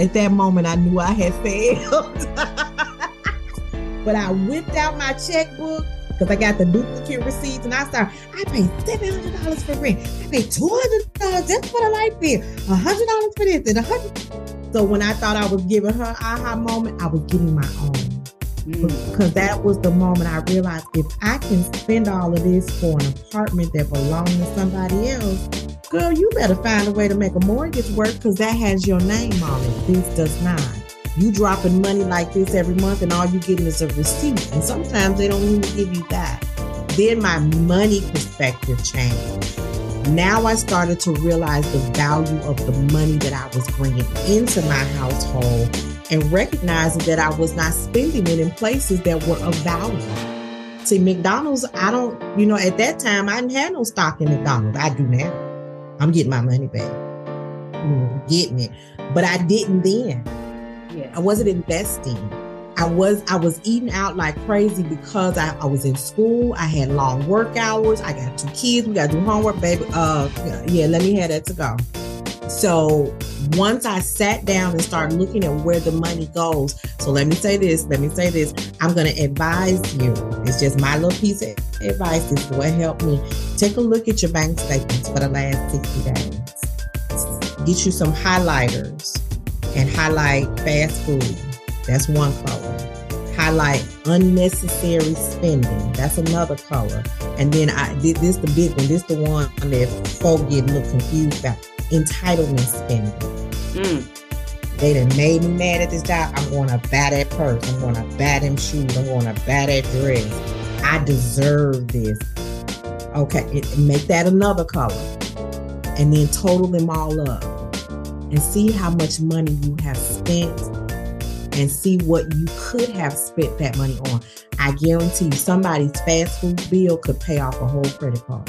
At that moment, I knew I had failed. but I whipped out my checkbook because I got the duplicate receipts and I started, I paid $700 for rent. I paid $200 just for the light bill, $100 for this and a 100 So when I thought I was giving her aha moment, I was getting my own. Mm. Because that was the moment I realized if I can spend all of this for an apartment that belongs to somebody else, girl, you better find a way to make a mortgage work because that has your name on it. This does not. You dropping money like this every month and all you getting is a receipt. And sometimes they don't even give you that. Then my money perspective changed. Now I started to realize the value of the money that I was bringing into my household and recognizing that I was not spending it in places that were of value. See, McDonald's, I don't, you know, at that time, I didn't have no stock in McDonald's. I do now. I'm getting my money back. Mm, getting it. But I didn't then. Yeah. I wasn't investing. I was I was eating out like crazy because I, I was in school. I had long work hours. I got two kids. We got to do homework, baby. Uh, yeah, let me have that to go. So once I sat down and started looking at where the money goes, so let me say this, let me say this. I'm going to advise you. It's just my little piece of advice. Is what helped me. Take a look at your bank statements for the last 60 days. Get you some highlighters and highlight fast food. That's one color. Highlight unnecessary spending. That's another color. And then I did this the big one. This the one that folk get a little confused about entitlement spending. Mm. They done made me mad at this job. I'm going to buy that purse. I'm going to buy them shoes. I'm going to buy that dress. I deserve this. Okay, it, make that another color. And then total them all up and see how much money you have spent and see what you could have spent that money on. I guarantee you somebody's fast food bill could pay off a whole credit card.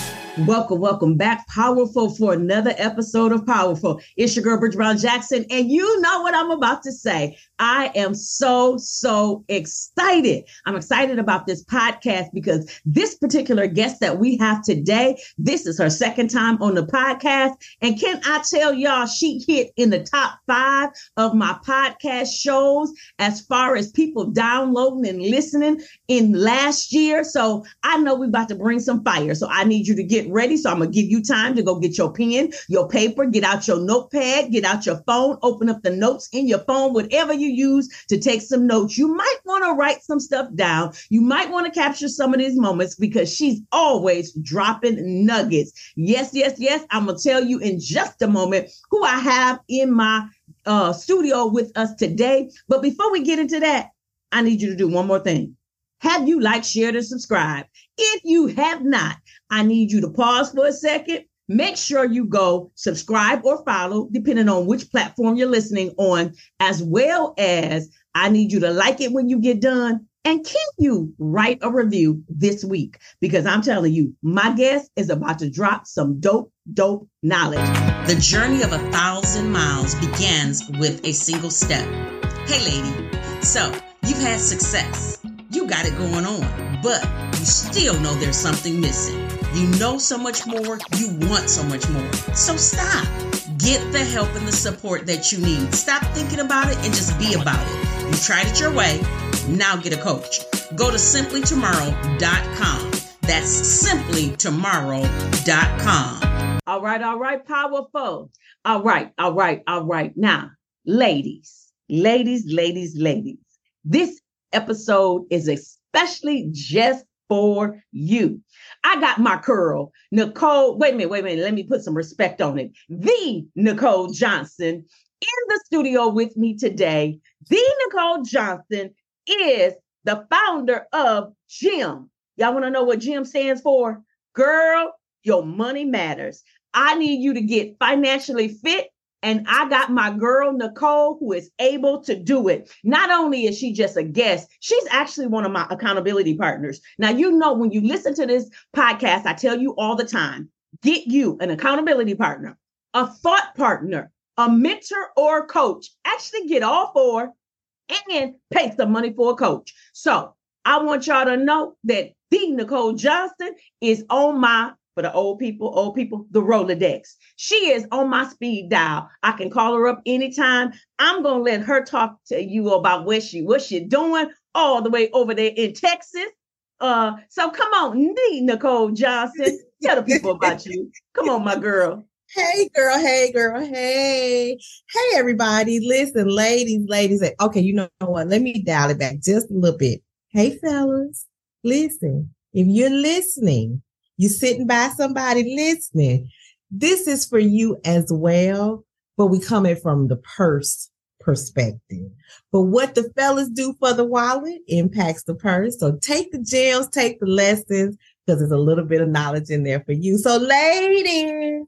Welcome, welcome back, Powerful, for another episode of Powerful. It's your girl, Bridget Brown Jackson, and you know what I'm about to say. I am so, so excited. I'm excited about this podcast because this particular guest that we have today, this is her second time on the podcast. And can I tell y'all, she hit in the top five of my podcast shows as far as people downloading and listening in last year. So I know we're about to bring some fire. So I need you to get get ready. So I'm going to give you time to go get your pen, your paper, get out your notepad, get out your phone, open up the notes in your phone, whatever you use to take some notes. You might want to write some stuff down. You might want to capture some of these moments because she's always dropping nuggets. Yes, yes, yes. I'm going to tell you in just a moment who I have in my uh, studio with us today. But before we get into that, I need you to do one more thing. Have you liked, shared, and subscribed? If you have not, I need you to pause for a second. Make sure you go subscribe or follow, depending on which platform you're listening on, as well as I need you to like it when you get done. And can you write a review this week? Because I'm telling you, my guest is about to drop some dope, dope knowledge. The journey of a thousand miles begins with a single step. Hey, lady. So you've had success you got it going on, but you still know there's something missing. You know so much more, you want so much more. So stop. Get the help and the support that you need. Stop thinking about it and just be about it. You tried it your way, now get a coach. Go to simplytomorrow.com. That's simplytomorrow.com. All right, all right, powerful. All right, all right, all right. Now, ladies, ladies, ladies, ladies, this episode is especially just for you. I got my curl. Nicole, wait a minute, wait a minute. Let me put some respect on it. The Nicole Johnson in the studio with me today. The Nicole Johnson is the founder of GEM. Y'all want to know what GEM stands for? Girl, your money matters. I need you to get financially fit And I got my girl, Nicole, who is able to do it. Not only is she just a guest, she's actually one of my accountability partners. Now, you know, when you listen to this podcast, I tell you all the time get you an accountability partner, a thought partner, a mentor or coach. Actually, get all four and pay some money for a coach. So I want y'all to know that the Nicole Johnson is on my for the old people, old people, the Rolodex. She is on my speed dial. I can call her up anytime. I'm gonna let her talk to you about what she what she doing all the way over there in Texas. Uh, so come on, Nicole Johnson. Tell the people about you. Come on, my girl. Hey girl, hey girl, hey. Hey everybody. Listen, ladies, ladies. Okay, you know what? Let me dial it back just a little bit. Hey fellas, listen. If you're listening, you're sitting by somebody listening. This is for you as well, but we come from the purse perspective. But what the fellas do for the wallet impacts the purse. So take the gems, take the lessons, because there's a little bit of knowledge in there for you. So ladies,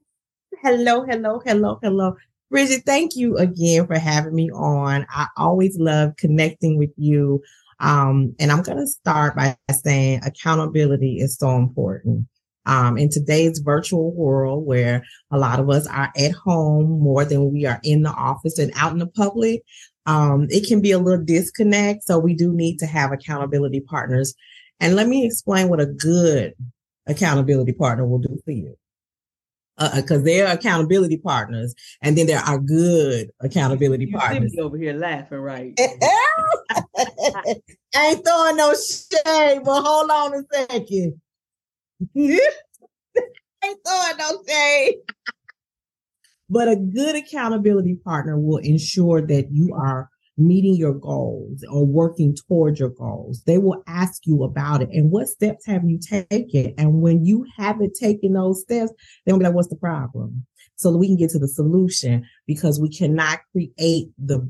hello, hello, hello, hello. Bridget, thank you again for having me on. I always love connecting with you. Um, and I'm going to start by saying accountability is so important. Um, in today's virtual world where a lot of us are at home more than we are in the office and out in the public, um, it can be a little disconnect. So we do need to have accountability partners. And let me explain what a good accountability partner will do for you. Because uh, they're accountability partners, and then there are good accountability you partners. over here laughing, right? I ain't throwing no shade, but hold on a second. Ain't throwing no but a good accountability partner will ensure that you are meeting your goals or working towards your goals. They will ask you about it and what steps have you taken? And when you haven't taken those steps, they'll be like, what's the problem? So we can get to the solution because we cannot create the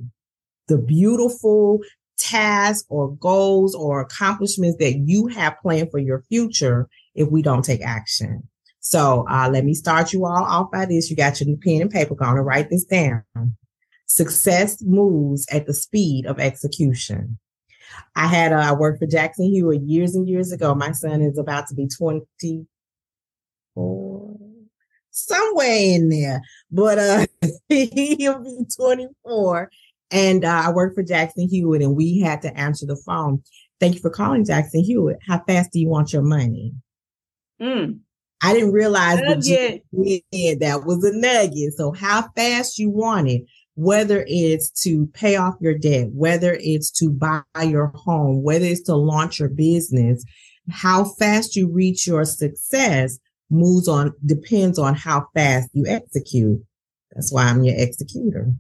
the beautiful tasks or goals or accomplishments that you have planned for your future if we don't take action. So uh, let me start you all off by this. You got your pen and paper. Going to write this down. Success moves at the speed of execution. I had uh, I worked for Jackson Hewitt years and years ago. My son is about to be 24, somewhere in there, but uh, he'll be 24. And uh, I worked for Jackson Hewitt, and we had to answer the phone. Thank you for calling Jackson Hewitt. How fast do you want your money? Mm. I didn't realize that that was a nugget. So how fast you want it, whether it's to pay off your debt, whether it's to buy your home, whether it's to launch your business, how fast you reach your success moves on, depends on how fast you execute. That's why I'm your executor.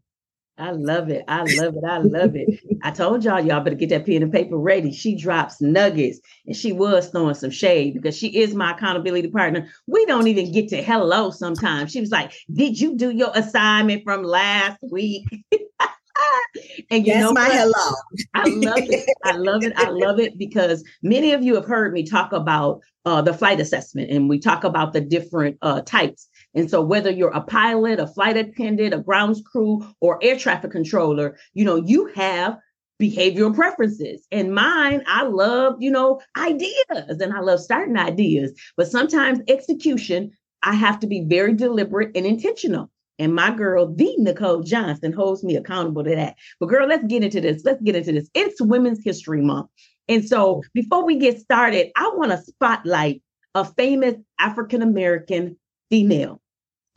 I love it. I love it. I love it. I told y'all, y'all better get that pen and paper ready. She drops nuggets and she was throwing some shade because she is my accountability partner. We don't even get to hello sometimes. She was like, Did you do your assignment from last week? and you That's know my what? hello. I love it. I love it. I love it because many of you have heard me talk about uh, the flight assessment and we talk about the different uh, types and so whether you're a pilot, a flight attendant, a grounds crew, or air traffic controller, you know, you have behavioral preferences. And mine, I love, you know, ideas and I love starting ideas, but sometimes execution, I have to be very deliberate and intentional. And my girl, the Nicole Johnson, holds me accountable to that. But girl, let's get into this. Let's get into this. It's Women's History Month. And so before we get started, I want to spotlight a famous African American female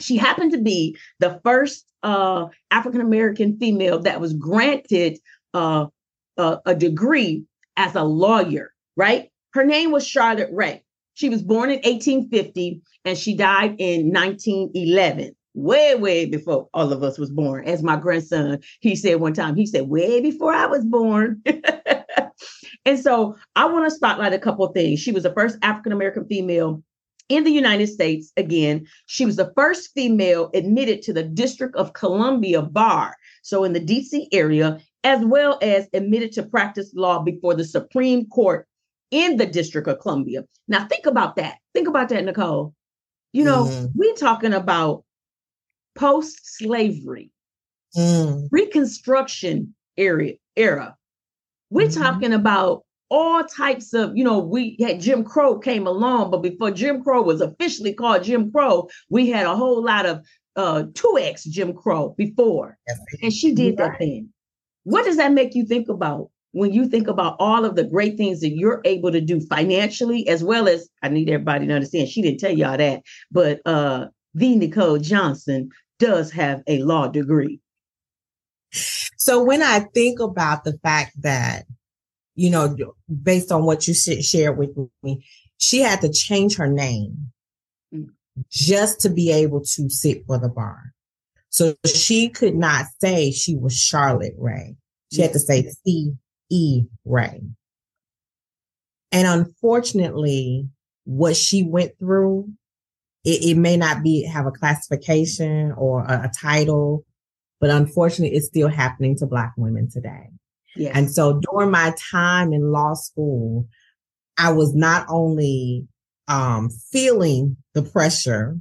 she happened to be the first uh, African American female that was granted uh, uh, a degree as a lawyer, right? Her name was Charlotte Ray. She was born in 1850 and she died in 1911 way way before all of us was born as my grandson he said one time he said way before i was born and so i want to spotlight a couple of things she was the first african american female in the United States, again, she was the first female admitted to the District of Columbia Bar, so in the DC area, as well as admitted to practice law before the Supreme Court in the District of Columbia. Now, think about that. Think about that, Nicole. You know, mm-hmm. we're talking about post slavery, mm. Reconstruction area era. We're mm-hmm. talking about all types of, you know, we had Jim Crow came along, but before Jim Crow was officially called Jim Crow, we had a whole lot of uh 2X Jim Crow before. Yes, and she did right. that thing. What does that make you think about when you think about all of the great things that you're able to do financially, as well as I need everybody to understand she didn't tell y'all that, but uh the Nicole Johnson does have a law degree. So when I think about the fact that, you know, based on what you shared with me, she had to change her name mm. just to be able to sit for the bar. So she could not say she was Charlotte Ray. She had to say C E Ray. And unfortunately, what she went through, it, it may not be have a classification or a, a title but unfortunately, it's still happening to Black women today. Yes. And so during my time in law school, I was not only um, feeling the pressure,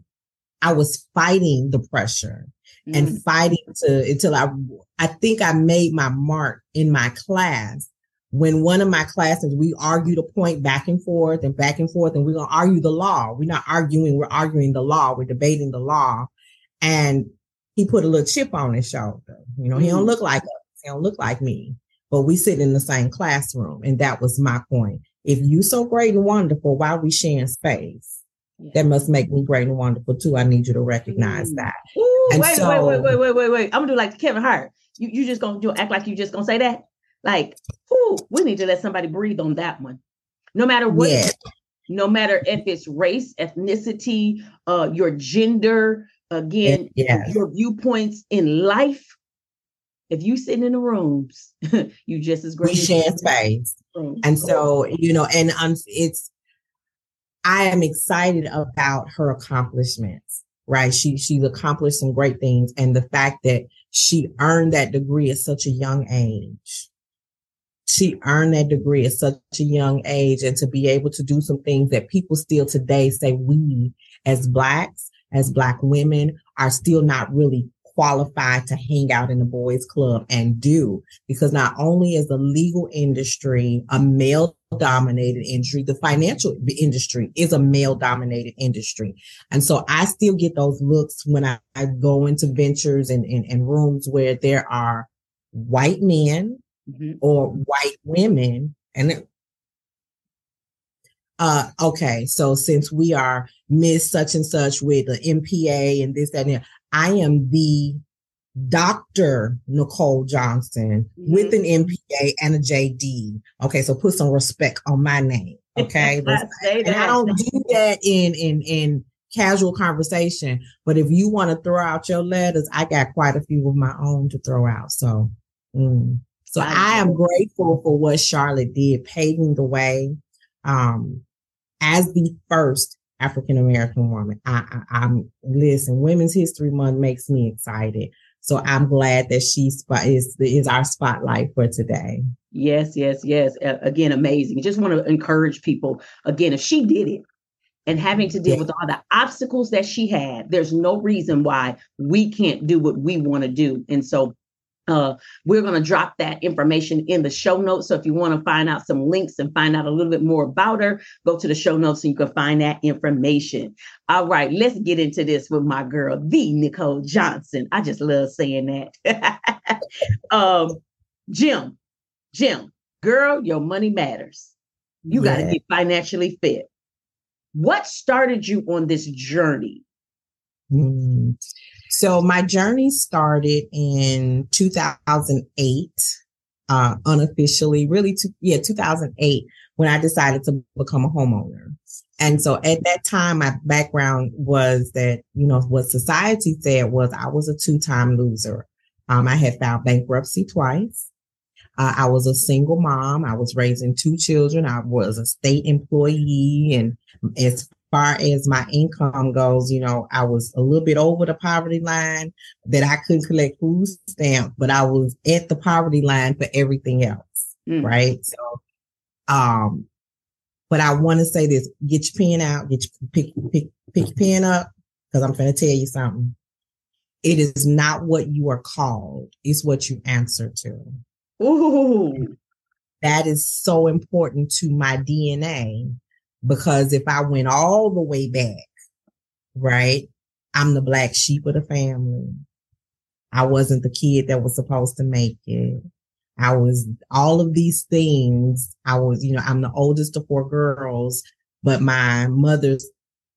I was fighting the pressure mm. and fighting to until I I think I made my mark in my class when one of my classes we argued a point back and forth and back and forth and we're going to argue the law we're not arguing we're arguing the law we're debating the law and he put a little chip on his shoulder. You know, mm he don't mm. look like us. He don't look like me, but we sit in the same classroom. And that was my point. If you so great and wonderful, why are we sharing space? Yeah. That must make me great and wonderful too. I need you to recognize mm that. Ooh, wait, so, wait, wait, wait, wait, wait, wait. I'm gonna do like Kevin Hart. You you just gonna do act like you just gonna say that? Like, ooh, we need to let somebody breathe on that one. No matter what, yeah. no matter if it's race, ethnicity, uh, your gender, again yes. your viewpoints in life if you sitting in the rooms you just as great we share space. and so you know and um, it's i am excited about her accomplishments right? She she's accomplished some great things. And the fact that she earned that degree at such a young age. She earned that degree at such a young age and to be able to do some things that people still today say we as blacks as black women are still not really qualified to hang out in the boys club and do because not only is the legal industry a male dominated industry the financial industry is a male dominated industry and so i still get those looks when i, I go into ventures and, and, and, rooms where there are white men mm-hmm. or white women and uh, okay, so since we are Miss such and such with the MPA and this, that, and that, I am the Dr. Nicole Johnson mm-hmm. with an MPA and a JD. Okay, so put some respect on my name. Okay. and I don't do that in in in casual conversation. But if you want to throw out your letters, I got quite a few of my own to throw out. So mm. so I am grateful for what Charlotte did, paving the way. Um, as the first African American woman. I, I, am listen. Women's History Month makes me excited, so I'm glad that she spot is is our spotlight for today. Yes, yes, yes. Uh, again, amazing. Just want to encourage people. Again, if she did it, and having to deal with all the obstacles that she had, there's no reason why we can't do what we want to do. And so uh, we're going to drop that information in the show notes. So if you want to find out some links and find out a little bit more about her, go to the show notes and you can find that information. All right, let's get into this with my girl, the Nicole Johnson. I just love saying that. um, Jim, Jim, girl, your money matters. You got to get financially fit. What started you on this journey? Mm. So my journey started in 2008, uh, unofficially, really, to, yeah, 2008, when I decided to become a homeowner. And so at that time, my background was that, you know, what society said was I was a two time loser. Um, I had filed bankruptcy twice. Uh, I was a single mom. I was raising two children. I was a state employee. And as far as my income goes, you know, I was a little bit over the poverty line that I couldn't collect food stamp, but I was at the poverty line for everything else. Mm. Right. So, um, but I want to say this, get your pen out, get your pick, pick, pick your pen up. Cause I'm going to tell you something. It is not what you are called, it's what you answer to. Ooh. That is so important to my DNA because if I went all the way back, right, I'm the black sheep of the family. I wasn't the kid that was supposed to make it. I was all of these things. I was, you know, I'm the oldest of four girls, but my mother's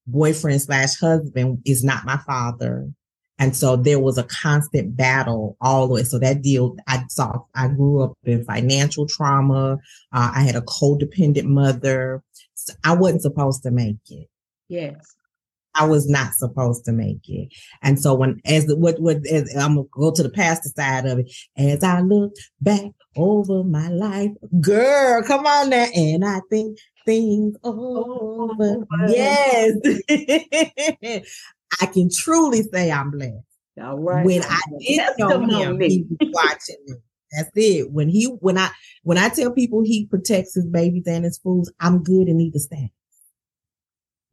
boyfriend slash husband is not my father. And so there was a constant battle all the way. So that deal, I saw, I grew up in financial trauma. Uh, I had a codependent mother. I wasn't supposed to make it. Yes. I was not supposed to make it. And so when, as the, what, what, as, I'm gonna go to the pastor side of it. As I look back over my life, girl, come on now. And I think things over. Yes. I can truly say I'm blessed. All right. When I didn't know him, he was watching me. That's it. When he, when I, when I tell people he protects his babies and his foods, I'm good in either status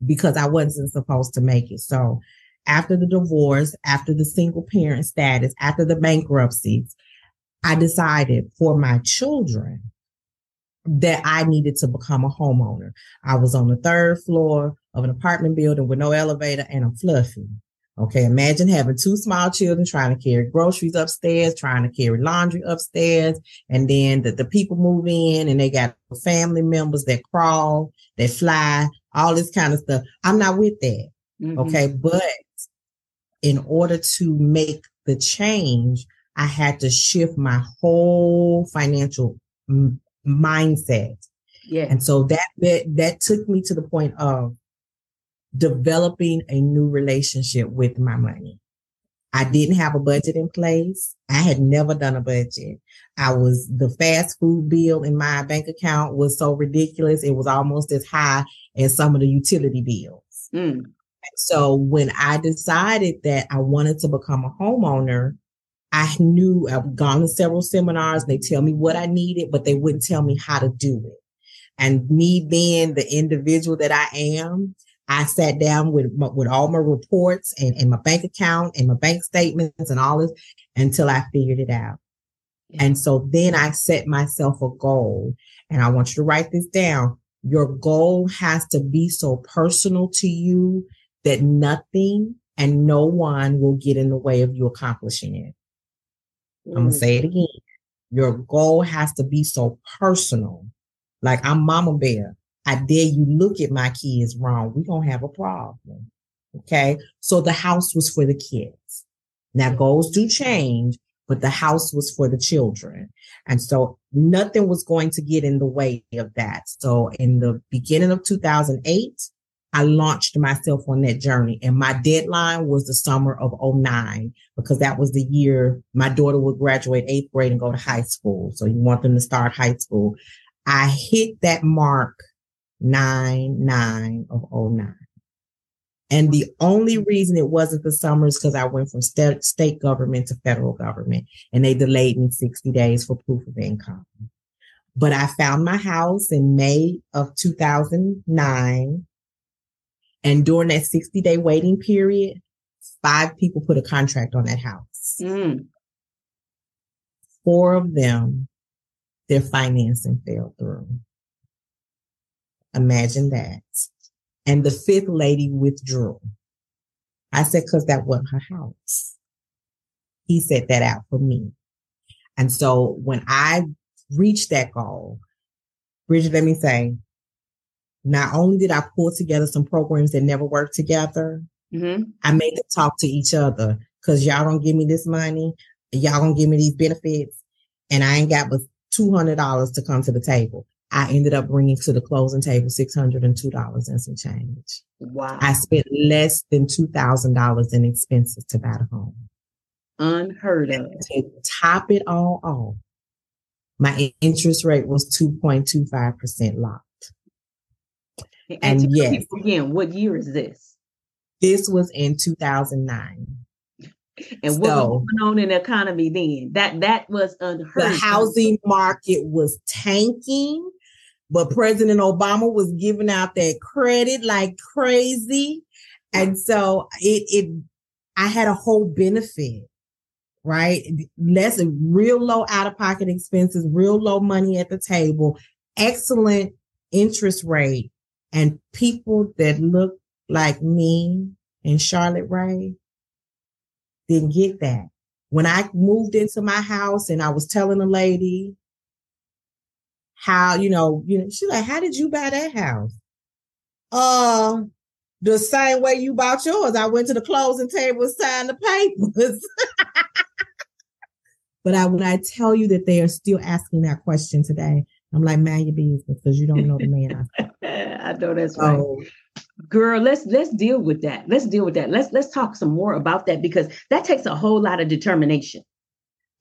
because I wasn't supposed to make it. So after the divorce, after the single parent status, after the bankruptcies, I decided for my children that I needed to become a homeowner. I was on the third floor of an apartment building with no elevator and I'm fluffy. Okay. Imagine having two small children trying to carry groceries upstairs, trying to carry laundry upstairs. And then the, the people move in and they got family members that crawl, that fly, all this kind of stuff. I'm not with that. Mhm. Okay. But in order to make the change, I had to shift my whole financial m- mindset. Yeah. And so that, that, that took me to the point of developing a new relationship with my money. I didn't have a budget in place. I had never done a budget. I was the fast food bill in my bank account was so ridiculous. It was almost as high as some of the utility bills. Mm. So when I decided that I wanted to become a homeowner, I knew I've gone to several seminars. They tell me what I needed, but they wouldn't tell me how to do it. And me being the individual that I am, I sat down with my- with all my reports and, and my bank account and my bank statements and all this until I figured it out. And so then I set myself a goal and I want you to write this down. Your goal has to be so personal to you that nothing and no one will get in the way of you accomplishing it. I'm going Mm. to say it again. Your goal has to be so personal. Like I'm mama bear. I dare you look at my kids wrong. We're going to have a problem. Okay. So the house was for the kids. Now goals do change, but the house was for the children. And so nothing was going to get in the way of that. So in the beginning of 2008, I launched myself on that journey and my deadline was the summer of 09 because that was the year my daughter would graduate eighth grade and go to high school. So you want them to start high school. I hit that mark nine, nine of 09. And the only reason it wasn't the summer is because I went from state, state government to federal government and they delayed me 60 days for proof of income. But I found my house in May of 2009. And during that 60 day waiting period, five people put a contract on that house. Mm. Four of them, their financing fell through. Imagine that. And the fifth lady withdrew. I said, cause that wasn't her house. He set that out for me. And so when I reached that goal, Bridget, let me say, not only did I pull together some programs that never worked together, hmm I made them talk to each other because y'all don't give me this money. Y'all don't give me these benefits. And I ain't got but $200 to come to the table. I ended up bringing to the closing table $602 and some change. Wow. I spent less than $2,000 in expenses to buy the home. Unheard of. To top it all off, my interest rate was 2.25% locked. And, And yes. again, what year is this? This was in 2009. And what So- was going on in the economy then? That that was unheard. the housing market was tanking, but President Obama was giving out that credit like crazy. And so it, it, I had a whole benefit, right? Less real low out of pocket expenses, real low money at the table, excellent interest rate, and people that look like me and Charlotte Ray didn't get that. When I moved into my house and I was telling a lady how, you know, you know, she's like, how did you buy that house? Uh, the same way you bought yours. I went to the closing table and signed the papers. but I when I tell you that they are still asking that question today, I'm like, man, your business because you don't know the man. I know that's right. Girl, let's let's deal with that. Let's deal with that. Let's let's talk some more about that because that takes a whole lot of determination.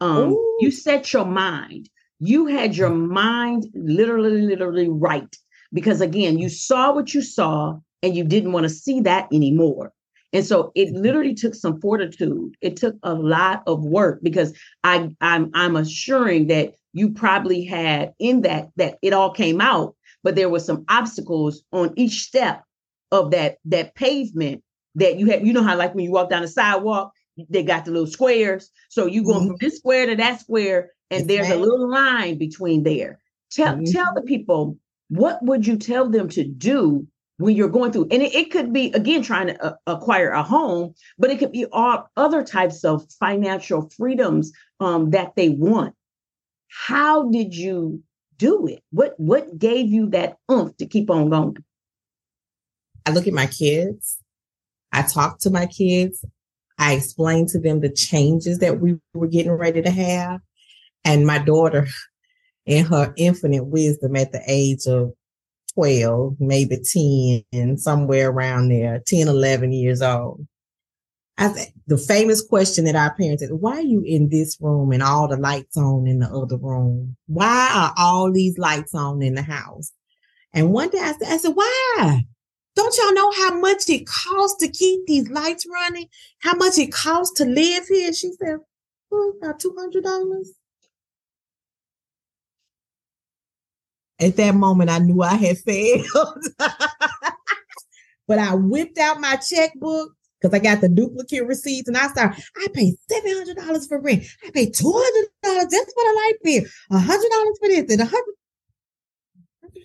Um, Ooh. you set your mind. You had your mind literally, literally right. Because again, you saw what you saw and you didn't want to see that anymore. And so it mm-hmm. literally took some fortitude. It took a lot of work because I I'm I'm assuring that you probably had in that that it all came out, but there were some obstacles on each step of that that pavement that you had. You know how like when you walk down the sidewalk, they got the little squares. So you going mm-hmm. from this square to that square, and there's a little line between there. Tell mm-hmm. tell the people what would you tell them to do when you're going through and it, it could be again trying to uh, acquire a home but it could be all other types of financial freedoms um, that they want. How did you do it? What what gave you that oomph to keep on going? I look at my kids. I talk to my kids. I explain to them the changes that we were getting ready to have and my daughter in her infinite wisdom at the age of 12, maybe 10, somewhere around there, 10, 11 years old. I th- the famous question that our parents said, why are you in this room and all the lights on in the other room? Why are all these lights on in the house? And one day I said, I said, why? Don't y'all know how much it costs to keep these lights running? How much it costs to live here? She said, well, about $200. At that moment, I knew I had failed. but I whipped out my checkbook because I got the duplicate receipts and I started, I paid $700 for rent. I paid $200 just for the light bill, $100 for this and 100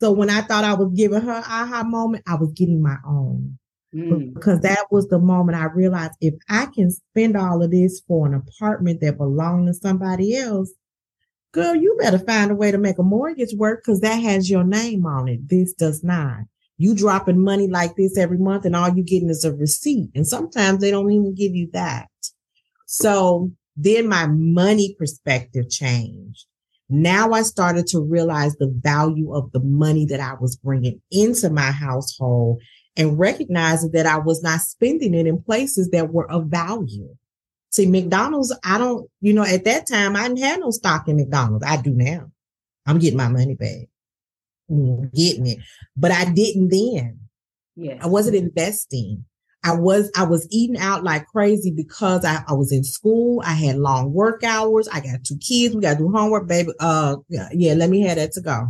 So when I thought I was giving her aha moment, I was getting my own. Mm. Because that was the moment I realized if I can spend all of this for an apartment that belonged to somebody else, girl, you better find a way to make a mortgage work because that has your name on it. This does not. You dropping money like this every month and all you getting is a receipt. And sometimes they don't even give you that. So then my money perspective changed. Now I started to realize the value of the money that I was bringing into my household and recognizing that I was not spending it in places that were of value. See, McDonald's, I don't, you know, at that time, I didn't have no stock in McDonald's. I do now. I'm getting my money back. getting it. But I didn't then. Yeah. I wasn't investing. I was, I was eating out like crazy because I, I was in school. I had long work hours. I got two kids. We got to do homework, baby. Uh, yeah, yeah, let me have that to go.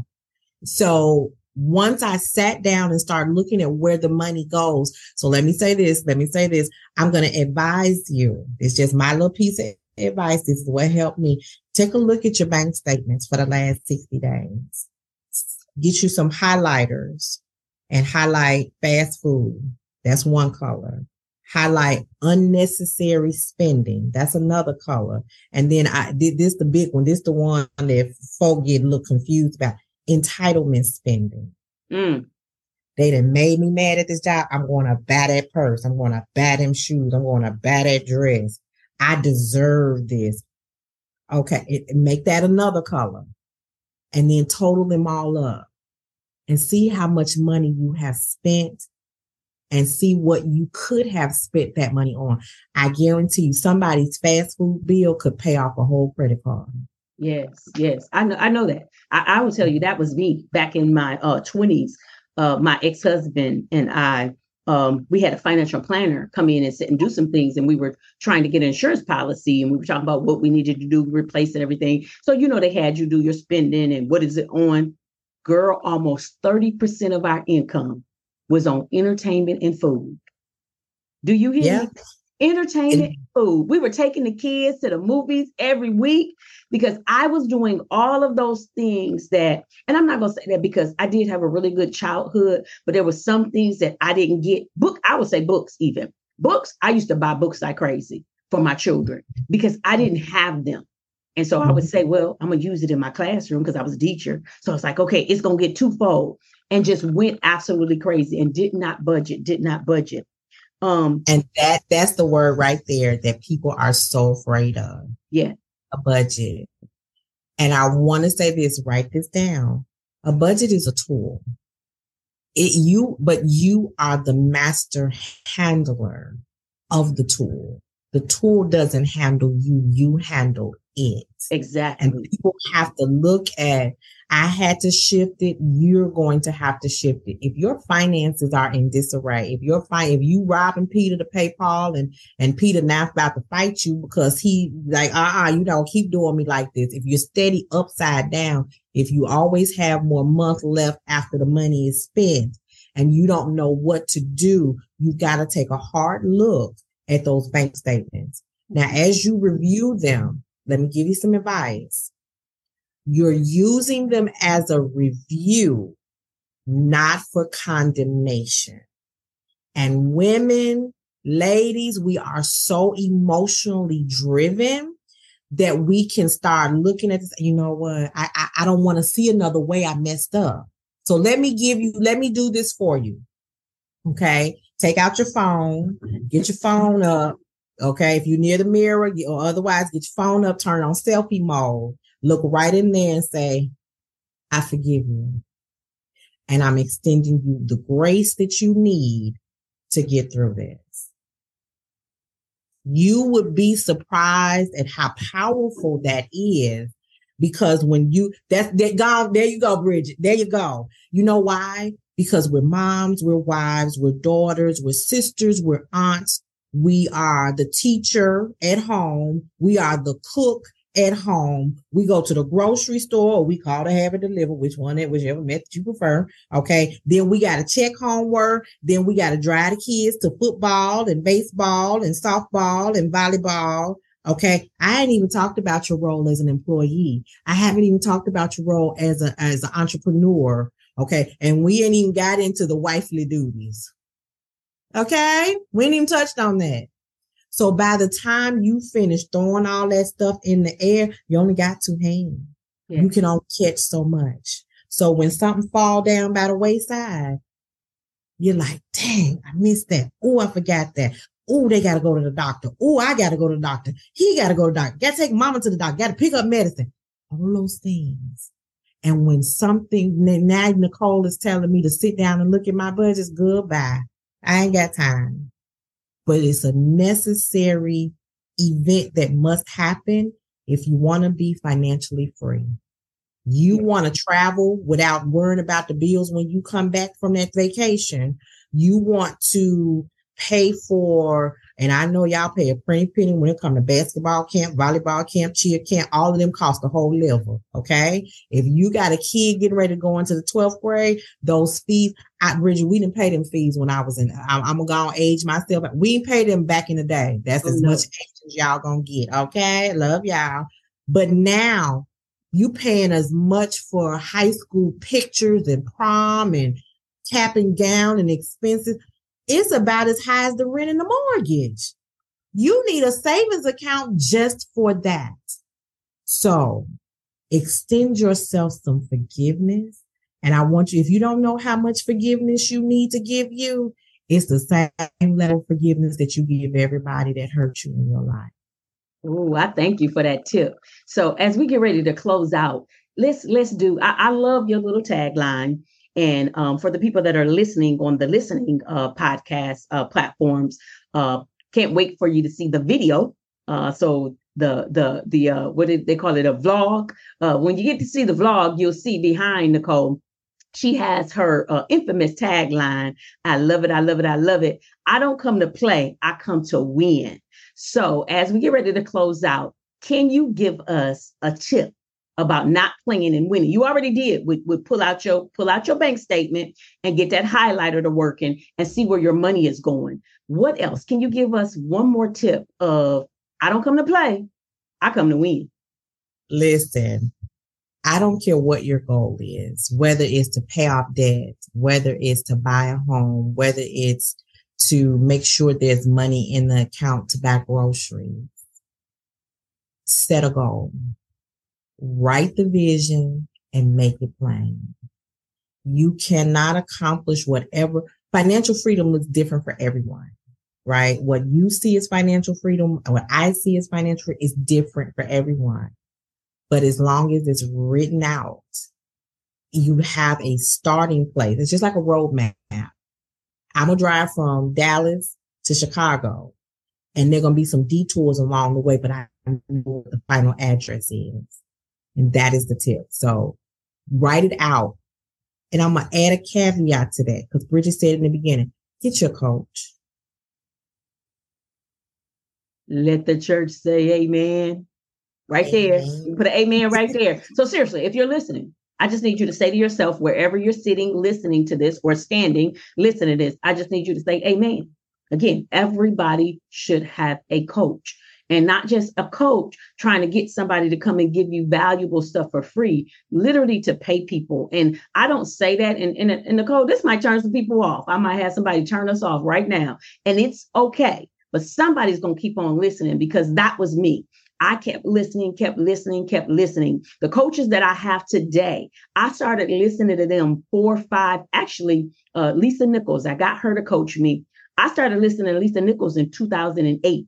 So once I sat down and started looking at where the money goes. So let me say this, let me say this. I'm going to advise you. It's just my little piece of advice. This is what helped me. Take a look at your bank statements for the last 60 days. Get you some highlighters and highlight fast food. That's one color. Highlight unnecessary spending. That's another color. And then I did this the big one. This the one that folk get a little confused about entitlement spending. Mm. They done made me mad at this job. I'm going to bat that purse. I'm going to bat them shoes. I'm going to bat that dress. I deserve this. Okay. It, make that another color and then total them all up and see how much money you have spent and see what you could have spent that money on. I guarantee you somebody's fast food bill could pay off a whole credit card. Yes, yes. I know I know that. I, I will tell you that was me back in my uh 20s. Uh my ex-husband and I um, we had a financial planner come in and sit and do some things, and we were trying to get an insurance policy, and we were talking about what we needed to do, replace and everything. So you know they had you do your spending and what is it on. Girl, almost thirty percent of our income was on entertainment and food. Do you hear yeah. me? Entertainment, food. We were taking the kids to the movies every week because I was doing all of those things that, and I'm not gonna say that because I did have a really good childhood, but there were some things that I didn't get. Book, I would say books even. Books, I used to buy books like crazy for my children because I didn't have them. And so I would mm-hmm. say, well, I'm gonna use it in my classroom because I was a teacher. So I was like, okay, it's gonna get twofold, and just went absolutely crazy and did not budget, did not budget. Um, and that that's the word right there that people are so afraid of. Yeah, a budget. And I want to say this, write this down. A budget is a tool. It you, but you are the master handler of the tool. The tool doesn't handle you, you handle it. Exactly. And people have to look at I had to shift it. You're going to have to shift it. If your finances are in disarray, if you're fine, if you robbing Peter to pay Paul and, and Peter now about to fight you because he like, uh-uh, you don't keep doing me like this. If you're steady upside down, if you always have more month left after the money is spent and you don't know what to do, you got to take a hard look at those bank statements. Now, as you review them, let me give you some advice you're using them as a review, not for condemnation. And women, ladies, we are so emotionally driven that we can start looking at this. You know what? I, I, I don't want to see another way I messed up. So let me give you, let me do this for you. Okay. Take out your phone, get your phone up. Okay. If you're near the mirror or otherwise get your phone up, turn on selfie mode look right in there and say, I forgive you. And I'm extending you the grace that you need to get through this. You would be surprised at how powerful that is because when you that's that God, there you go, Bridget. There you go. You know why? Because we're moms, we're wives, we're daughters, we're sisters, we're aunts. We are the teacher at home. We are the cook at home. We go to the grocery store or we call to have it delivered, which one, it whichever method you prefer. Okay. Then we got to check homework. Then we got to drive the kids to football and baseball and softball and volleyball. Okay. I ain't even talked about your role as an employee. I haven't even talked about your role as a, as an entrepreneur. Okay. And we ain't even got into the wifely duties. Okay. We ain't even touched on that. So by the time you finish throwing all that stuff in the air, you only got two hands. Yeah. You can only catch so much. So when something fall down by the wayside, you're like, dang, I missed that. Oh, I forgot that. Oh, they got to go to the doctor. Oh, I got to go to the doctor. He got to go to the doctor. Got to take mama to the doctor. Got to pick up medicine. All those things. And when something, now Nicole is telling me to sit down and look at my budgets, goodbye. I ain't got time but it's a necessary event that must happen if you want to be financially free. You want to travel without worrying about the bills when you come back from that vacation. You want to pay for and I know y'all pay a pretty penny when it comes to basketball camp, volleyball camp, cheer camp. All of them cost a whole level. Okay. If you got a kid getting ready to go into the 12th grade, those fees, I, Bridget, we didn't pay them fees when I was in, I'm, I'm gonna go on age myself. We didn't pay them back in the day. That's oh, as oh, much as y'all gonna get. Okay. Love y'all. But now you paying as much for high school pictures and prom and cap and gown and expenses it's about as high as the rent and the mortgage. You need a savings account just for that. So extend yourself some forgiveness. And I want you, if you don't know how much forgiveness you need to give you, it's the same level of forgiveness that you give everybody that hurt you in your life. Oh, I thank you for that tip. So as we get ready to close out, let's let's do. I, I love your little tagline. And um, for the people that are listening on the listening uh, podcast uh, platforms, uh, can't wait for you to see the video. Uh, so the the the uh, what did they call it a vlog? Uh, when you get to see the vlog, you'll see behind Nicole. She has her infamous tagline. I love it. I love it. I love it. I don't come to play. I come to win. So as we get ready to close out, can you give us a tip about not playing and winning. You already did with, with pull out your pull out your bank statement and get that highlighter to working and see where your money is going. What else? Can you give us one more tip of I don't come to play, I come to win. Listen, I don't care what your goal is, whether it's to pay off debt, whether it's to buy a home, whether it's to make sure there's money in the account to buy groceries. Set a goal write the vision and make it plain. You cannot accomplish whatever financial freedom looks different for everyone, right? What you see as financial freedom what I see as financial is different for everyone. But as long as it's written out, you have a starting place. It's just like a roadmap. I'm gonna drive from Dallas to Chicago and there are going to be some detours along the way, but I know what the final address is. And that is the tip. So write it out. And I'm going to add a caveat to that because Bridget said in the beginning, get your coach. Let the church say amen. Right amen. there. You put an amen right there. So seriously, if you're listening, I just need you to say to yourself, wherever you're sitting, listening to this or standing, listen to this. I just need you to say amen. Again, everybody should have a coach and not just a coach trying to get somebody to come and give you valuable stuff for free, literally to pay people. And I don't say that in, in, in Nicole, this might turn some people off. I might have somebody turn us off right now, and it's okay. But somebody's going to keep on listening because that was me. I kept listening, kept listening, kept listening. The coaches that I have today, I started listening to them four, five, actually, uh, Lisa Nichols, I got her to coach me. I started listening to Lisa Nichols in 2008.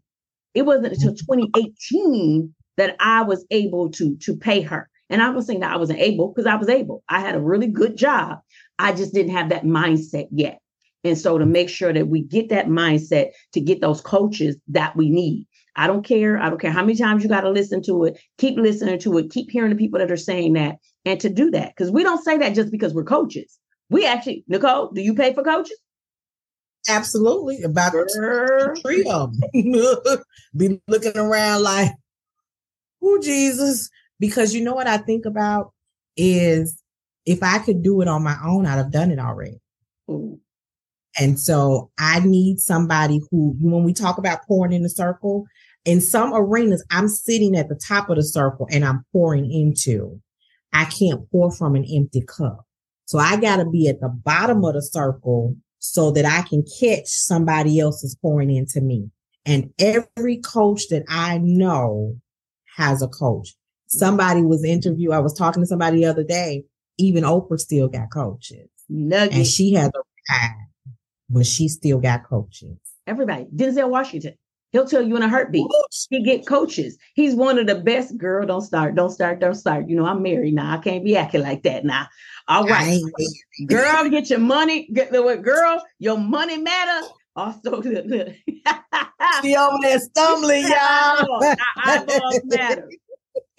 It wasn't until mm-hmm. 2018 that I was able to to pay her. And I was saying that I wasn't able because I was able. I had a really good job. I just didn't have that mindset yet. And so to make sure that we get that mindset to get those coaches that we need. I don't care. I don't care how many times you got to listen to it. Keep listening to it. Keep hearing the people that are saying that and to do that. Because we don't say that just because we're coaches. We actually, Nicole, do you pay for coaches? Absolutely. About three of them. Be looking around like, oh, Jesus. Because you know what I think about is if I could do it on my own, I'd have done it already. Ooh. And so I need somebody who, when we talk about pouring in the circle, in some arenas, I'm sitting at the top of the circle and I'm pouring into. I can't pour from an empty cup. So I got to be at the bottom of the circle so that I can catch somebody else's pouring into me. And every coach that I know has a coach. Somebody was interviewed. I was talking to somebody the other day. Even Oprah still got coaches. Nugget. And she has a ride, but she still got coaches. Everybody. Denzel Washington. He'll tell you in a heartbeat. He get coaches. He's one of the best. Girl, don't start, don't start, don't start. You know, I'm married now. I can't be acting like that now. All right, girl, get your money. Get the what, girl, your money matter. Also, she over there stumbling, y'all. Eyeballs matter.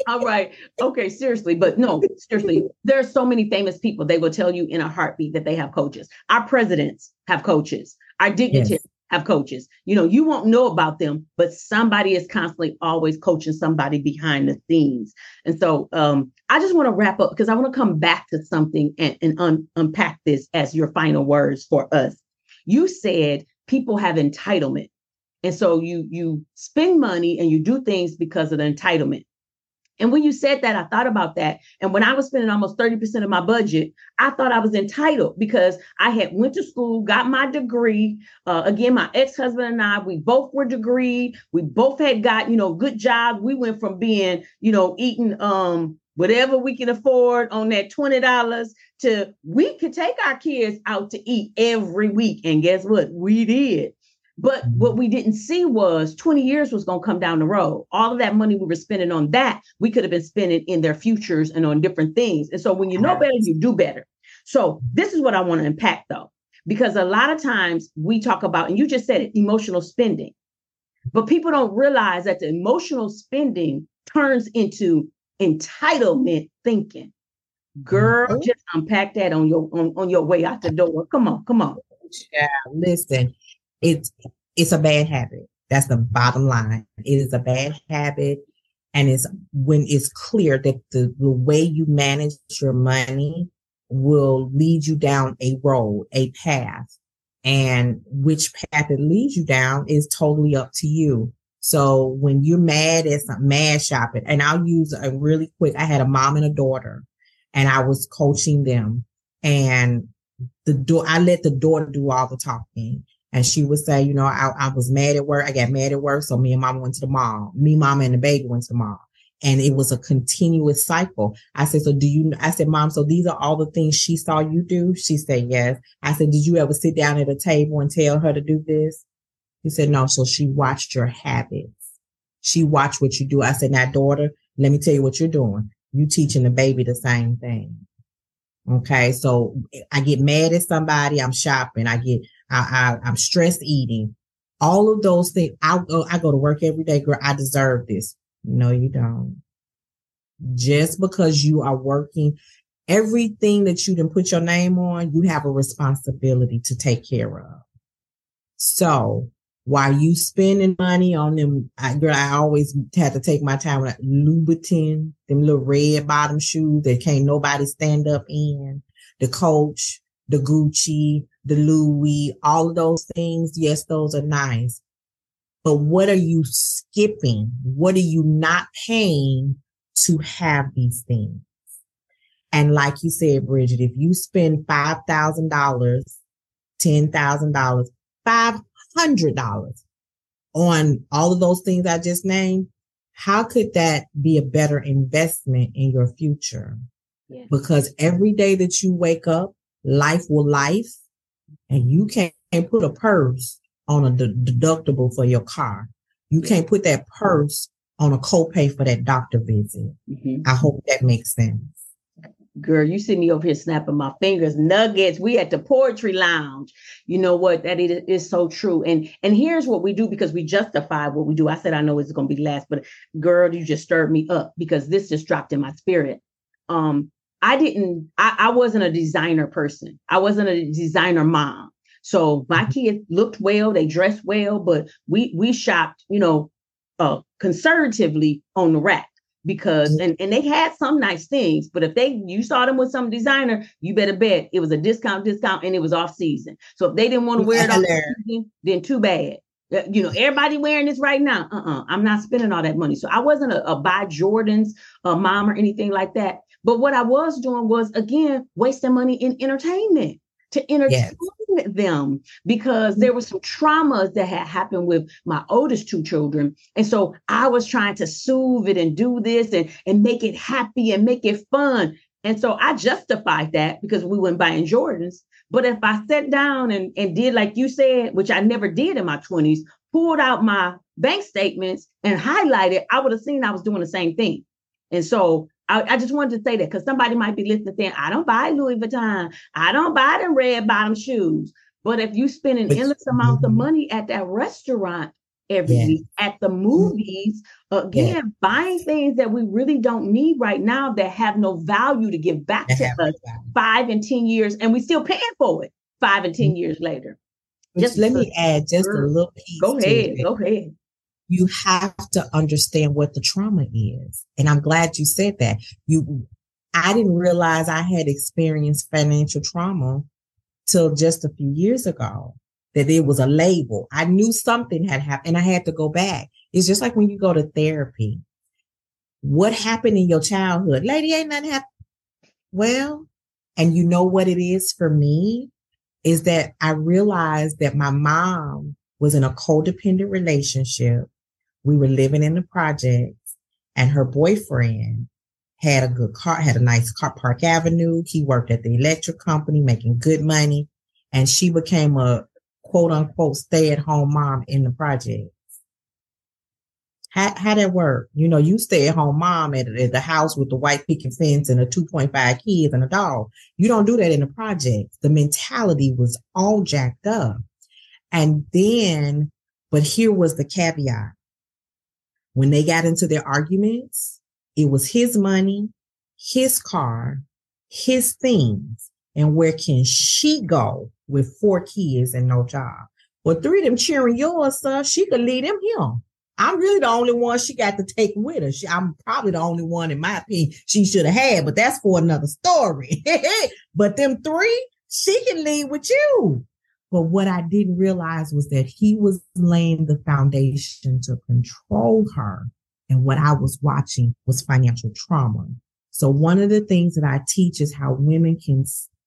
All right. Okay. Seriously, but no, seriously, there are so many famous people. They will tell you in a heartbeat that they have coaches. Our presidents have coaches. Our dignitaries yes have coaches. You know, you won't know about them, but somebody is constantly always coaching somebody behind the scenes. And so um, I just want to wrap up because I want to come back to something and, and un- unpack this as your final words for us. You said people have entitlement. And so you you spend money and you do things because of the entitlement. And when you said that, I thought about that. And when I was spending almost 30% of my budget, I thought I was entitled because I had went to school, got my degree. Uh, again, my ex-husband and I, we both were degreed. We both had got, you know, good jobs. We went from being, you know, eating um whatever we can afford on that $20 to we could take our kids out to eat every week. And guess what? We did. But mm-hmm. what we didn't see was 20 years was going to come down the road. All of that money we were spending on that, we could have been spending in their futures and on different things. And so when you know better, you do better. So this is what I want to impact though, because a lot of times we talk about, and you just said it, emotional spending. But people don't realize that the emotional spending turns into entitlement thinking. Girl, mm-hmm. just unpack that on your on, on your way out the door. Come on, come on. Yeah, listen it's it's a bad habit. That's the bottom line. It is a bad habit. And it's when it's clear that the, the way you manage your money will lead you down a road, a path. And which path it leads you down is totally up to you. So when you're mad at some mad shopping, and I'll use a really quick, I had a mom and a daughter and I was coaching them and the door, I let the daughter do all the talking. And she would say, you know, I, I was mad at work. I got mad at work. So me and mama went to the mall. Me, mama, and the baby went to the mall. And it was a continuous cycle. I said, so do you, I said, mom, so these are all the things she saw you do? She said, yes. I said, did you ever sit down at a table and tell her to do this? He said, no. So she watched your habits. She watched what you do. I said, now daughter, let me tell you what you're doing. You teaching the baby the same thing. Okay. So I get mad at somebody. I'm shopping. I get, I, I, I'm stress eating. All of those things. I go, I go to work every day. Girl, I deserve this. No, you don't. Just because you are working, everything that you didn't put your name on, you have a responsibility to take care of. So while you spending money on them, I, girl, I always had to take my time with Louboutin, them little red bottom shoes that can't nobody stand up in, the Coach, the Gucci, the Louis, all of those things. Yes, those are nice. But what are you skipping? What are you not paying to have these things? And like you said, Bridget, if you spend $5,000, $10,000, $500 on all of those things I just named, how could that be a better investment in your future? Yeah. Because every day that you wake up, life will life and you can't put a purse on a d- deductible for your car. You can't put that purse on a copay for that doctor visit. Mm-hmm. I hope that makes sense. Girl, you see me over here snapping my fingers. Nuggets. We at the poetry lounge. You know what? That is, is so true. And and here's what we do because we justify what we do. I said I know it's gonna be last, but girl, you just stirred me up because this just dropped in my spirit. Um, I didn't, I, I wasn't a designer person. I wasn't a designer mom. So my mm-hmm. kids looked well, they dressed well, but we we shopped, you know, uh conservatively on the rack because mm-hmm. and, and they had some nice things, but if they you saw them with some designer, you better bet it was a discount, discount, and it was off season. So if they didn't want to wear it off season, then too bad. Uh, you know, everybody wearing this right now. Uh-uh. I'm not spending all that money. So I wasn't a, a buy Jordans, a mom or anything like that. But what I was doing was again wasting money in entertainment to entertain yes. them because there were some traumas that had happened with my oldest two children. And so I was trying to soothe it and do this and, and make it happy and make it fun. And so I justified that because we went buying Jordans. But if I sat down and, and did like you said, which I never did in my 20s, pulled out my bank statements and highlighted, I would have seen I was doing the same thing. And so I, I, just wanted to say that because somebody might be listening saying, I don't buy Louis Vuitton. I don't buy them red bottom shoes. But if you spend an endless amount of money at that restaurant every yeah. week, at the movies, again, yeah. buying things that we really don't need right now that have no value to give back to us five and 10 years, and we still paying for it five and 10 mm-hmm. years later. Just let me add just a little piece. Go ahead. Go ahead you have to understand what the trauma is. And I'm glad you said that. You, I didn't realize I had experienced financial trauma till just a few years ago that it was a label. I knew something had happened and I had to go back. It's just like when you go to therapy. What happened in your childhood? Lady, ain't nothing happened. Well, and you know what it is for me is that I realized that my mom was in a codependent relationship we were living in the projects and her boyfriend had a good car, had a nice car, Park Avenue. He worked at the electric company making good money. And she became a quote unquote stay at home mom in the projects. How, how that work? You know, you stay at home mom at, at the house with the white picket fence and a 2.5 kids and a dog. You don't do that in the projects. The mentality was all jacked up. And then, but here was the caveat. When they got into their arguments, it was his money, his car, his things. And where can she go with four kids and no job? Well, three of them cheering yours, sir. She could lead them here. I'm really the only one she got to take with her. She, I'm probably the only one, in my opinion, she should have had, but that's for another story. but them three, she can lead with you. But what I didn't realize was that he was laying the foundation to control her. And what I was watching was financial trauma. So one of the things that I teach is how women can,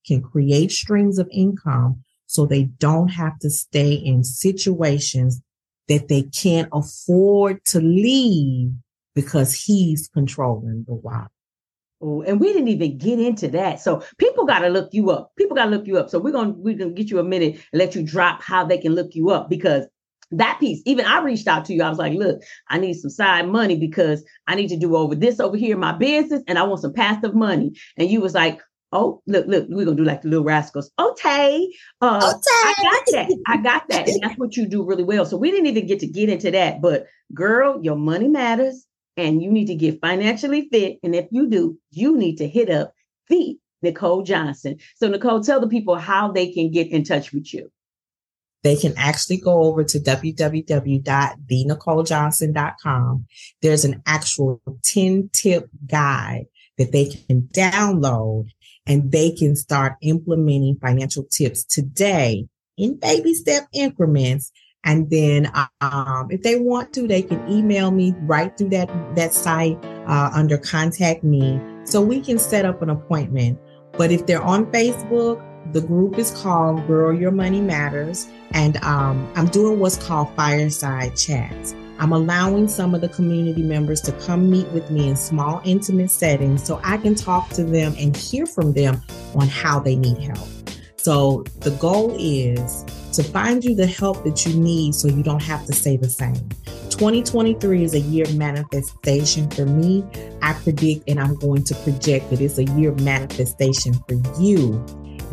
can create streams of income so they don't have to stay in situations that they can't afford to leave because he's controlling the wild. Oh, and we didn't even get into that. So people got to look you up. People got to look you up. So we're gonna we're gonna get you a minute and let you drop how they can look you up because that piece, even I reached out to you. I was like, look, I need some side money because I need to do over this over here my business and I want some passive money. And you was like, Oh, look, look, we're gonna do like the little rascals. Okay. Uh okay. I got that. I got that. And that's what you do really well. So we didn't even get to get into that. But girl, your money matters and you need to get financially fit. And if you do, you need to hit up the Nicole Johnson. So Nicole, tell the people how they can get in touch with you. They can actually go over to www.thenicolejohnson.com. There's an actual 10 tip guide that they can download and they can start implementing financial tips today in baby step increments. And then, um, if they want to, they can email me right through that, that site, uh, under contact me. So we can set up an appointment. But if they're on Facebook, the group is called Girl Your Money Matters. And, um, I'm doing what's called fireside chats. I'm allowing some of the community members to come meet with me in small, intimate settings so I can talk to them and hear from them on how they need help. So the goal is to find you the help that you need so you don't have to say the same. 2023 is a year of manifestation for me. I predict and I'm going to project that it's a year of manifestation for you.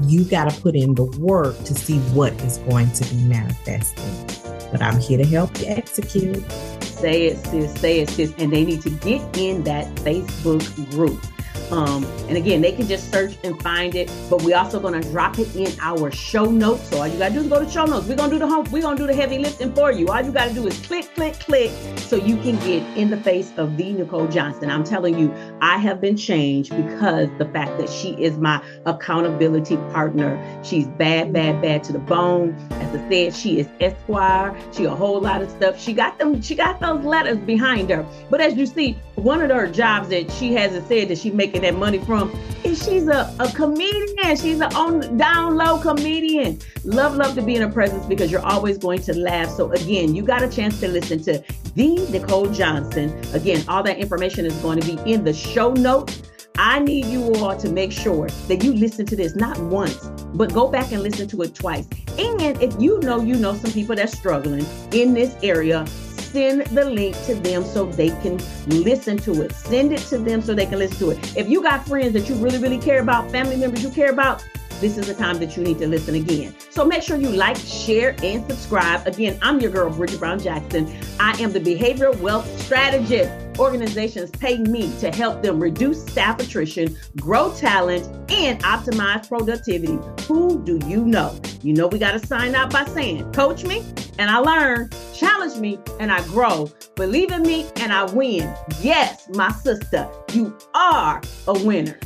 You got to put in the work to see what is going to be manifested but I'm here to help you execute. Say it, sis. Say it, sis. And they need to get in that Facebook group. Um, and again, they can just search and find it, but we're also gonna drop it in our show notes. So all you gotta do is go to show notes. We're gonna do the home, we're gonna do the heavy lifting for you. All you gotta do is click, click, click, so you can get in the face of the Nicole Johnson. I'm telling you, I have been changed because the fact that she is my accountability partner. She's bad, bad, bad to the bone. As I said, she is Esquire. She a whole lot of stuff. She got them, she got those letters behind her. But as you see, one of her jobs that she hasn't said that she making that money from is she's a, a comedian. She's an on down low comedian. Love, love to be in her presence because you're always going to laugh. So again, you got a chance to listen to the Nicole Johnson. Again, all that information is going to be in the show notes. I need you all to make sure that you listen to this not once, but go back and listen to it twice. And if you know you know some people that's struggling in this area, send the link to them so they can listen to it. Send it to them so they can listen to it. If you got friends that you really, really care about, family members you care about, this is the time that you need to listen again. So make sure you like, share, and subscribe. Again, I'm your girl, Bridget Brown Jackson. I am the behavioral wealth strategist. Organizations pay me to help them reduce staff attrition, grow talent, and optimize productivity. Who do you know? You know, we got to sign out by saying, Coach me and I learn, challenge me and I grow, believe in me and I win. Yes, my sister, you are a winner.